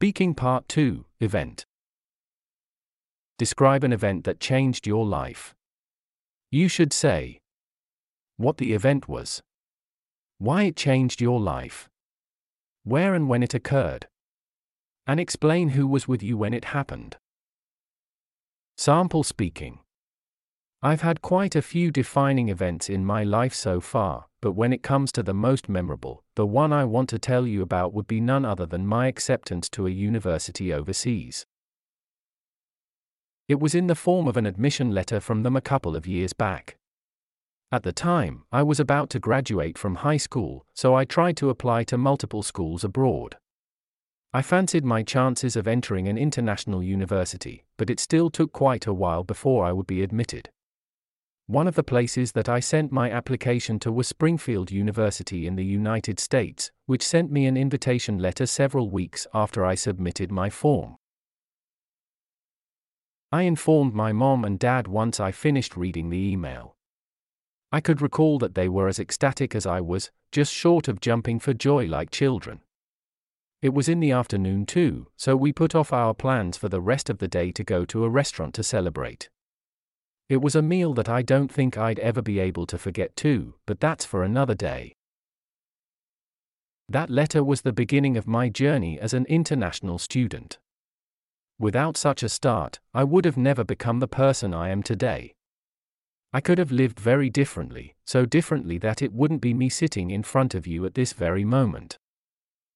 Speaking Part 2 Event. Describe an event that changed your life. You should say what the event was, why it changed your life, where and when it occurred, and explain who was with you when it happened. Sample speaking. I've had quite a few defining events in my life so far, but when it comes to the most memorable, the one I want to tell you about would be none other than my acceptance to a university overseas. It was in the form of an admission letter from them a couple of years back. At the time, I was about to graduate from high school, so I tried to apply to multiple schools abroad. I fancied my chances of entering an international university, but it still took quite a while before I would be admitted. One of the places that I sent my application to was Springfield University in the United States, which sent me an invitation letter several weeks after I submitted my form. I informed my mom and dad once I finished reading the email. I could recall that they were as ecstatic as I was, just short of jumping for joy like children. It was in the afternoon too, so we put off our plans for the rest of the day to go to a restaurant to celebrate. It was a meal that I don't think I'd ever be able to forget too, but that's for another day. That letter was the beginning of my journey as an international student. Without such a start, I would have never become the person I am today. I could have lived very differently, so differently that it wouldn't be me sitting in front of you at this very moment.